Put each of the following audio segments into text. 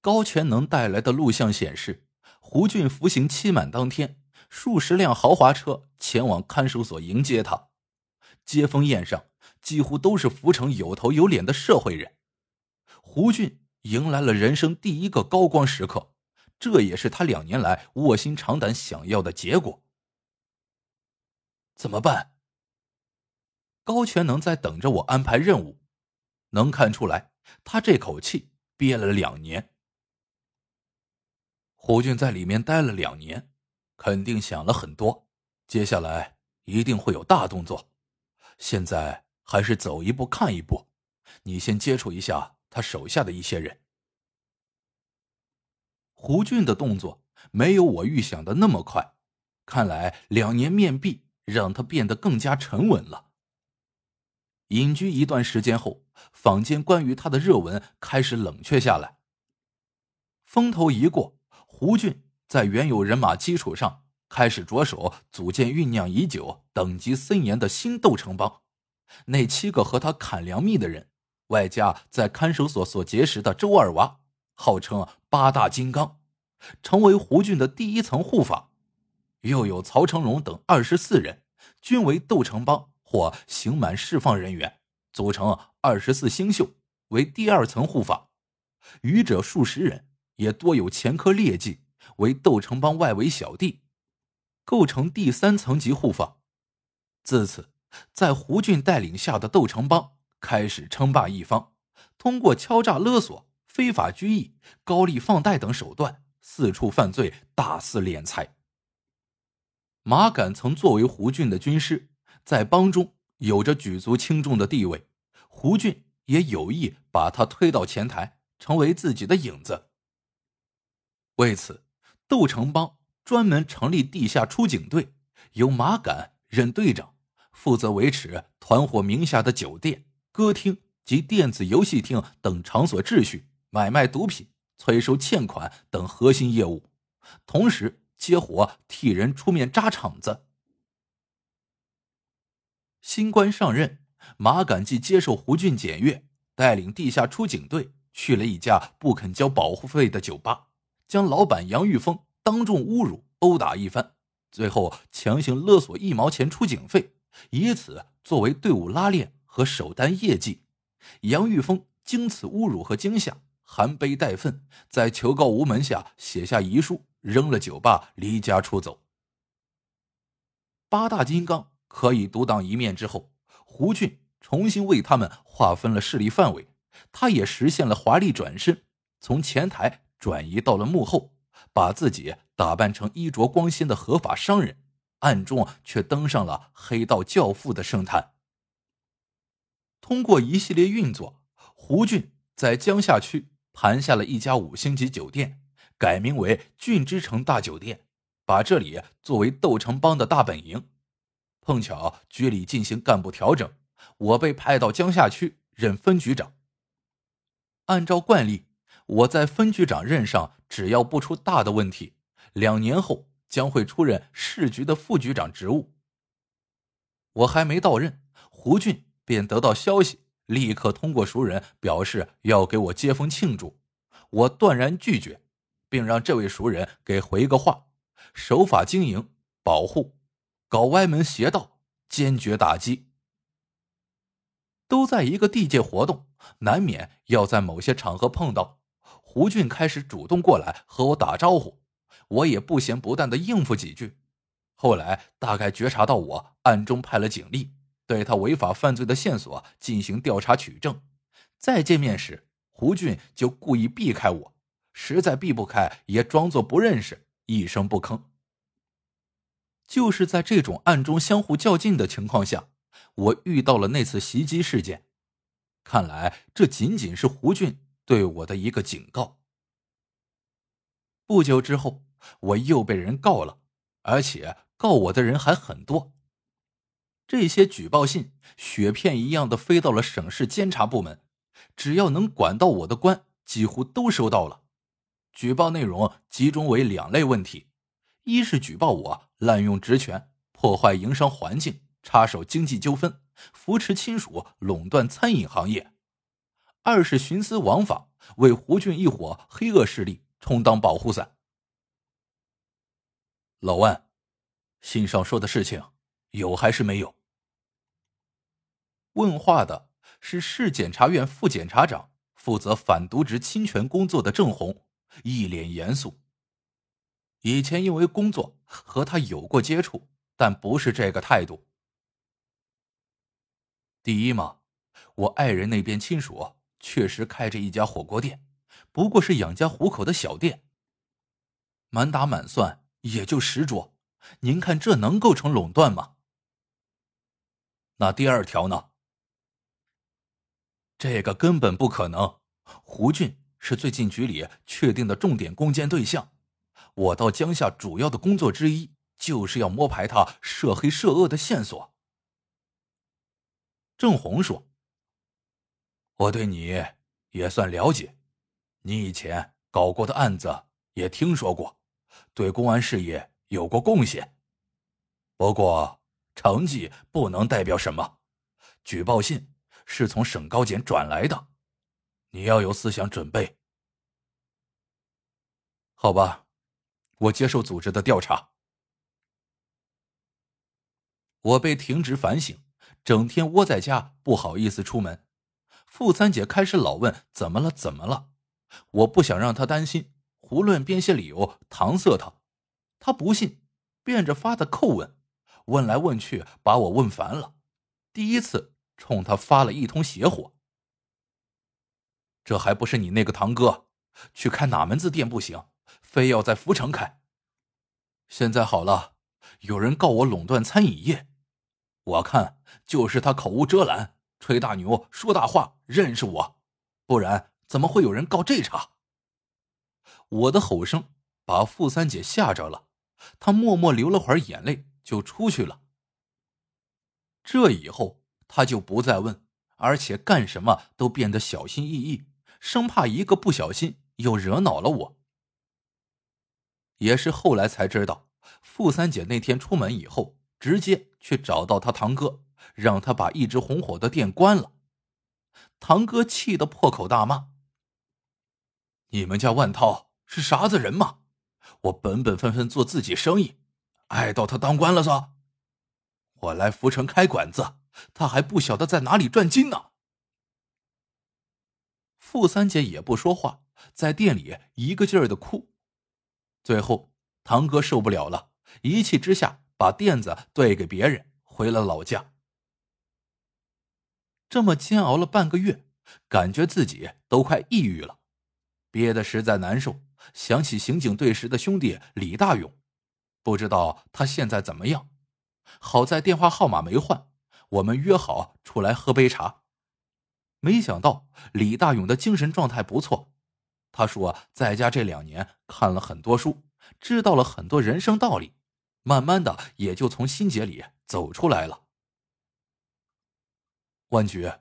高全能带来的录像显示，胡俊服刑期满当天，数十辆豪华车前往看守所迎接他。接风宴上几乎都是福城有头有脸的社会人。胡俊迎来了人生第一个高光时刻，这也是他两年来卧薪尝胆想要的结果。怎么办？高全能在等着我安排任务，能看出来他这口气憋了两年。胡俊在里面待了两年，肯定想了很多，接下来一定会有大动作。现在还是走一步看一步，你先接触一下他手下的一些人。胡俊的动作没有我预想的那么快，看来两年面壁让他变得更加沉稳了。隐居一段时间后，坊间关于他的热文开始冷却下来。风头一过，胡俊在原有人马基础上。开始着手组建酝酿已久、等级森严的新斗城帮。那七个和他砍粮蜜的人，外加在看守所所结识的周二娃，号称八大金刚，成为胡俊的第一层护法。又有曹成龙等二十四人，均为斗城帮或刑满释放人员，组成二十四星宿，为第二层护法。余者数十人，也多有前科劣迹，为斗城帮外围小弟。构成第三层级护法。自此，在胡俊带领下的斗城帮开始称霸一方，通过敲诈勒索、非法拘役、高利放贷等手段，四处犯罪，大肆敛财。马杆曾作为胡俊的军师，在帮中有着举足轻重的地位，胡俊也有意把他推到前台，成为自己的影子。为此，斗城帮。专门成立地下出警队，由马杆任队长，负责维持团伙名下的酒店、歌厅及电子游戏厅等场所秩序，买卖毒品、催收欠款等核心业务，同时接活替人出面扎场子。新官上任，马杆既接受胡俊检阅，带领地下出警队去了一家不肯交保护费的酒吧，将老板杨玉峰。当众侮辱、殴打一番，最后强行勒索一毛钱出警费，以此作为队伍拉练和首单业绩。杨玉峰经此侮辱和惊吓，含悲带愤，在求告无门下写下遗书，扔了酒吧，离家出走。八大金刚可以独当一面之后，胡俊重新为他们划分了势力范围，他也实现了华丽转身，从前台转移到了幕后。把自己打扮成衣着光鲜的合法商人，暗中却登上了黑道教父的圣坛。通过一系列运作，胡俊在江夏区盘下了一家五星级酒店，改名为俊之城大酒店，把这里作为斗城帮的大本营。碰巧局里进行干部调整，我被派到江夏区任分局长。按照惯例。我在分局长任上，只要不出大的问题，两年后将会出任市局的副局长职务。我还没到任，胡俊便得到消息，立刻通过熟人表示要给我接风庆祝。我断然拒绝，并让这位熟人给回个话：守法经营，保护；搞歪门邪道，坚决打击。都在一个地界活动，难免要在某些场合碰到。胡俊开始主动过来和我打招呼，我也不咸不淡的应付几句。后来大概觉察到我暗中派了警力，对他违法犯罪的线索进行调查取证。再见面时，胡俊就故意避开我，实在避不开也装作不认识，一声不吭。就是在这种暗中相互较劲的情况下，我遇到了那次袭击事件。看来这仅仅是胡俊。对我的一个警告。不久之后，我又被人告了，而且告我的人还很多。这些举报信雪片一样的飞到了省市监察部门，只要能管到我的官，几乎都收到了。举报内容集中为两类问题：一是举报我滥用职权，破坏营商环境，插手经济纠纷，扶持亲属垄断餐饮行业。二是徇私枉法，为胡俊一伙黑恶势力充当保护伞。老万，信上说的事情有还是没有？问话的是市检察院副检察长，负责反渎职侵权工作的郑红，一脸严肃。以前因为工作和他有过接触，但不是这个态度。第一嘛，我爱人那边亲属确实开着一家火锅店，不过是养家糊口的小店，满打满算也就十桌，您看这能构成垄断吗？那第二条呢？这个根本不可能。胡俊是最近局里确定的重点攻坚对象，我到江夏主要的工作之一就是要摸排他涉黑涉恶的线索。郑红说：“我对你也算了解，你以前搞过的案子也听说过，对公安事业有过贡献。不过成绩不能代表什么，举报信是从省高检转来的，你要有思想准备。好吧，我接受组织的调查。我被停职反省。”整天窝在家，不好意思出门。傅三姐开始老问怎么了，怎么了？我不想让她担心，胡乱编些理由搪塞她。她不信，变着法的叩问，问来问去，把我问烦了。第一次冲他发了一通邪火。这还不是你那个堂哥，去开哪门子店不行，非要在福城开。现在好了，有人告我垄断餐饮业。我看就是他口无遮拦，吹大牛，说大话，认识我，不然怎么会有人告这茬？我的吼声把傅三姐吓着了，她默默流了会儿眼泪，就出去了。这以后，她就不再问，而且干什么都变得小心翼翼，生怕一个不小心又惹恼了我。也是后来才知道，傅三姐那天出门以后。直接去找到他堂哥，让他把一直红火的店关了。堂哥气得破口大骂：“你们家万涛是啥子人吗？我本本分分做自己生意，碍到他当官了嗦？我来福城开馆子，他还不晓得在哪里赚金呢。”傅三姐也不说话，在店里一个劲儿的哭。最后，堂哥受不了了，一气之下。把垫子兑给别人，回了老家。这么煎熬了半个月，感觉自己都快抑郁了，憋得实在难受。想起刑警队时的兄弟李大勇，不知道他现在怎么样。好在电话号码没换，我们约好出来喝杯茶。没想到李大勇的精神状态不错，他说在家这两年看了很多书，知道了很多人生道理。慢慢的，也就从心结里走出来了。万局，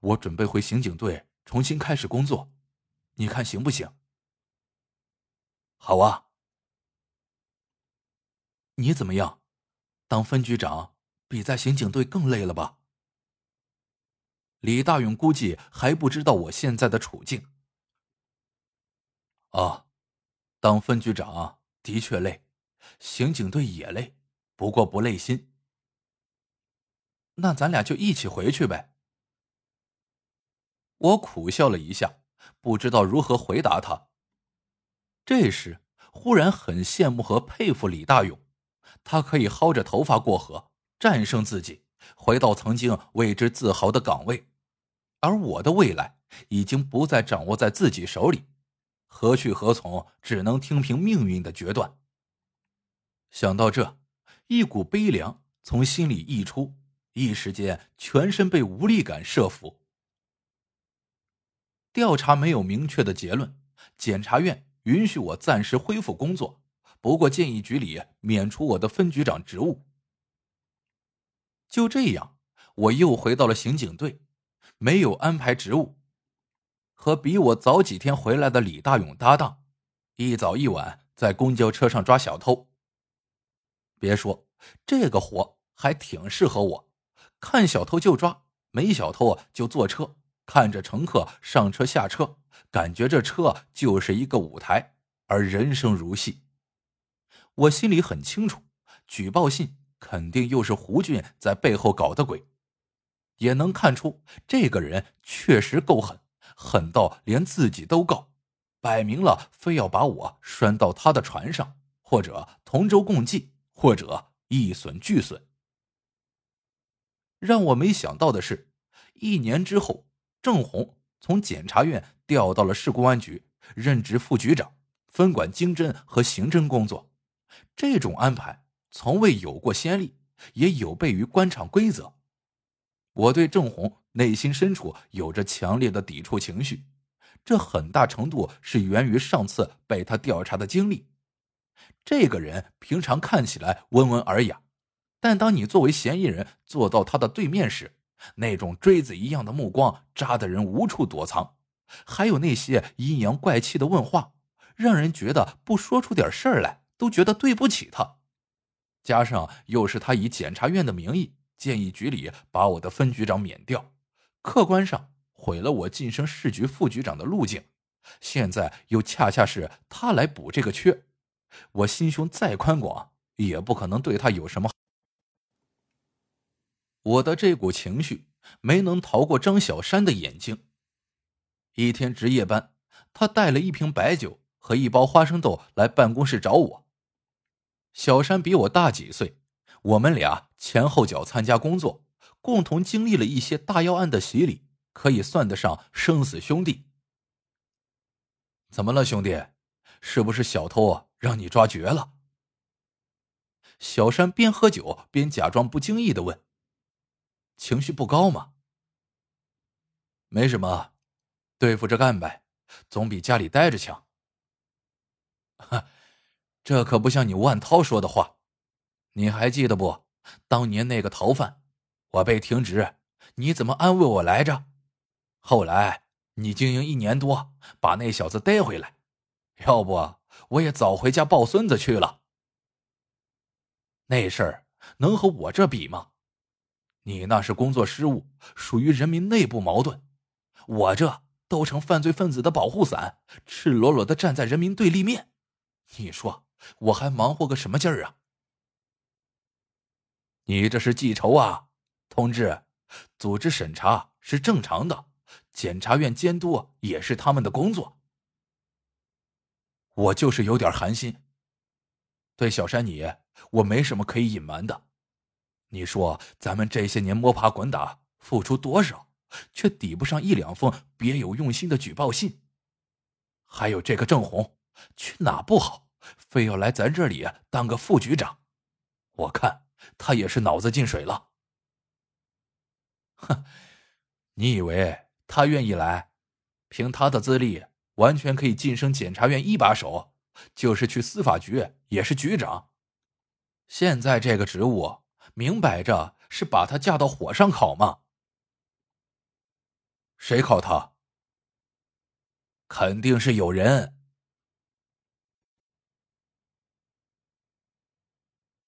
我准备回刑警队重新开始工作，你看行不行？好啊。你怎么样？当分局长比在刑警队更累了吧？李大勇估计还不知道我现在的处境。啊，当分局长的确累。刑警队也累，不过不累心。那咱俩就一起回去呗。我苦笑了一下，不知道如何回答他。这时忽然很羡慕和佩服李大勇，他可以薅着头发过河，战胜自己，回到曾经为之自豪的岗位。而我的未来已经不再掌握在自己手里，何去何从，只能听凭命运的决断。想到这，一股悲凉从心里溢出，一时间全身被无力感摄服。调查没有明确的结论，检察院允许我暂时恢复工作，不过建议局里免除我的分局长职务。就这样，我又回到了刑警队，没有安排职务，和比我早几天回来的李大勇搭档，一早一晚在公交车上抓小偷。别说，这个活还挺适合我，看小偷就抓，没小偷就坐车看着乘客上车下车，感觉这车就是一个舞台，而人生如戏。我心里很清楚，举报信肯定又是胡俊在背后搞的鬼，也能看出这个人确实够狠，狠到连自己都告，摆明了非要把我拴到他的船上，或者同舟共济，或者一损俱损。让我没想到的是，一年之后，郑红从检察院调到了市公安局，任职副局长，分管经侦和刑侦工作。这种安排从未有过先例，也有悖于官场规则。我对郑红内心深处有着强烈的抵触情绪，这很大程度是源于上次被他调查的经历。这个人平常看起来温文尔雅。但当你作为嫌疑人坐到他的对面时，那种锥子一样的目光扎得人无处躲藏，还有那些阴阳怪气的问话，让人觉得不说出点事儿来都觉得对不起他。加上又是他以检察院的名义建议局里把我的分局长免掉，客观上毁了我晋升市局副局长的路径。现在又恰恰是他来补这个缺，我心胸再宽广，也不可能对他有什么。我的这股情绪没能逃过张小山的眼睛。一天值夜班，他带了一瓶白酒和一包花生豆来办公室找我。小山比我大几岁，我们俩前后脚参加工作，共同经历了一些大要案的洗礼，可以算得上生死兄弟。怎么了，兄弟？是不是小偷啊？让你抓绝了？小山边喝酒边假装不经意的问。情绪不高吗？没什么，对付着干呗，总比家里待着强。哈，这可不像你万涛说的话。你还记得不？当年那个逃犯，我被停职，你怎么安慰我来着？后来你经营一年多，把那小子逮回来，要不我也早回家抱孙子去了。那事儿能和我这比吗？你那是工作失误，属于人民内部矛盾。我这都成犯罪分子的保护伞，赤裸裸的站在人民对立面。你说我还忙活个什么劲儿啊？你这是记仇啊，同志！组织审查是正常的，检察院监督也是他们的工作。我就是有点寒心。对小山你，我没什么可以隐瞒的。你说咱们这些年摸爬滚打，付出多少，却抵不上一两封别有用心的举报信。还有这个郑红，去哪不好，非要来咱这里当个副局长。我看他也是脑子进水了。哼，你以为他愿意来？凭他的资历，完全可以晋升检察院一把手，就是去司法局也是局长。现在这个职务。明摆着是把她架到火上烤吗？谁烤她？肯定是有人。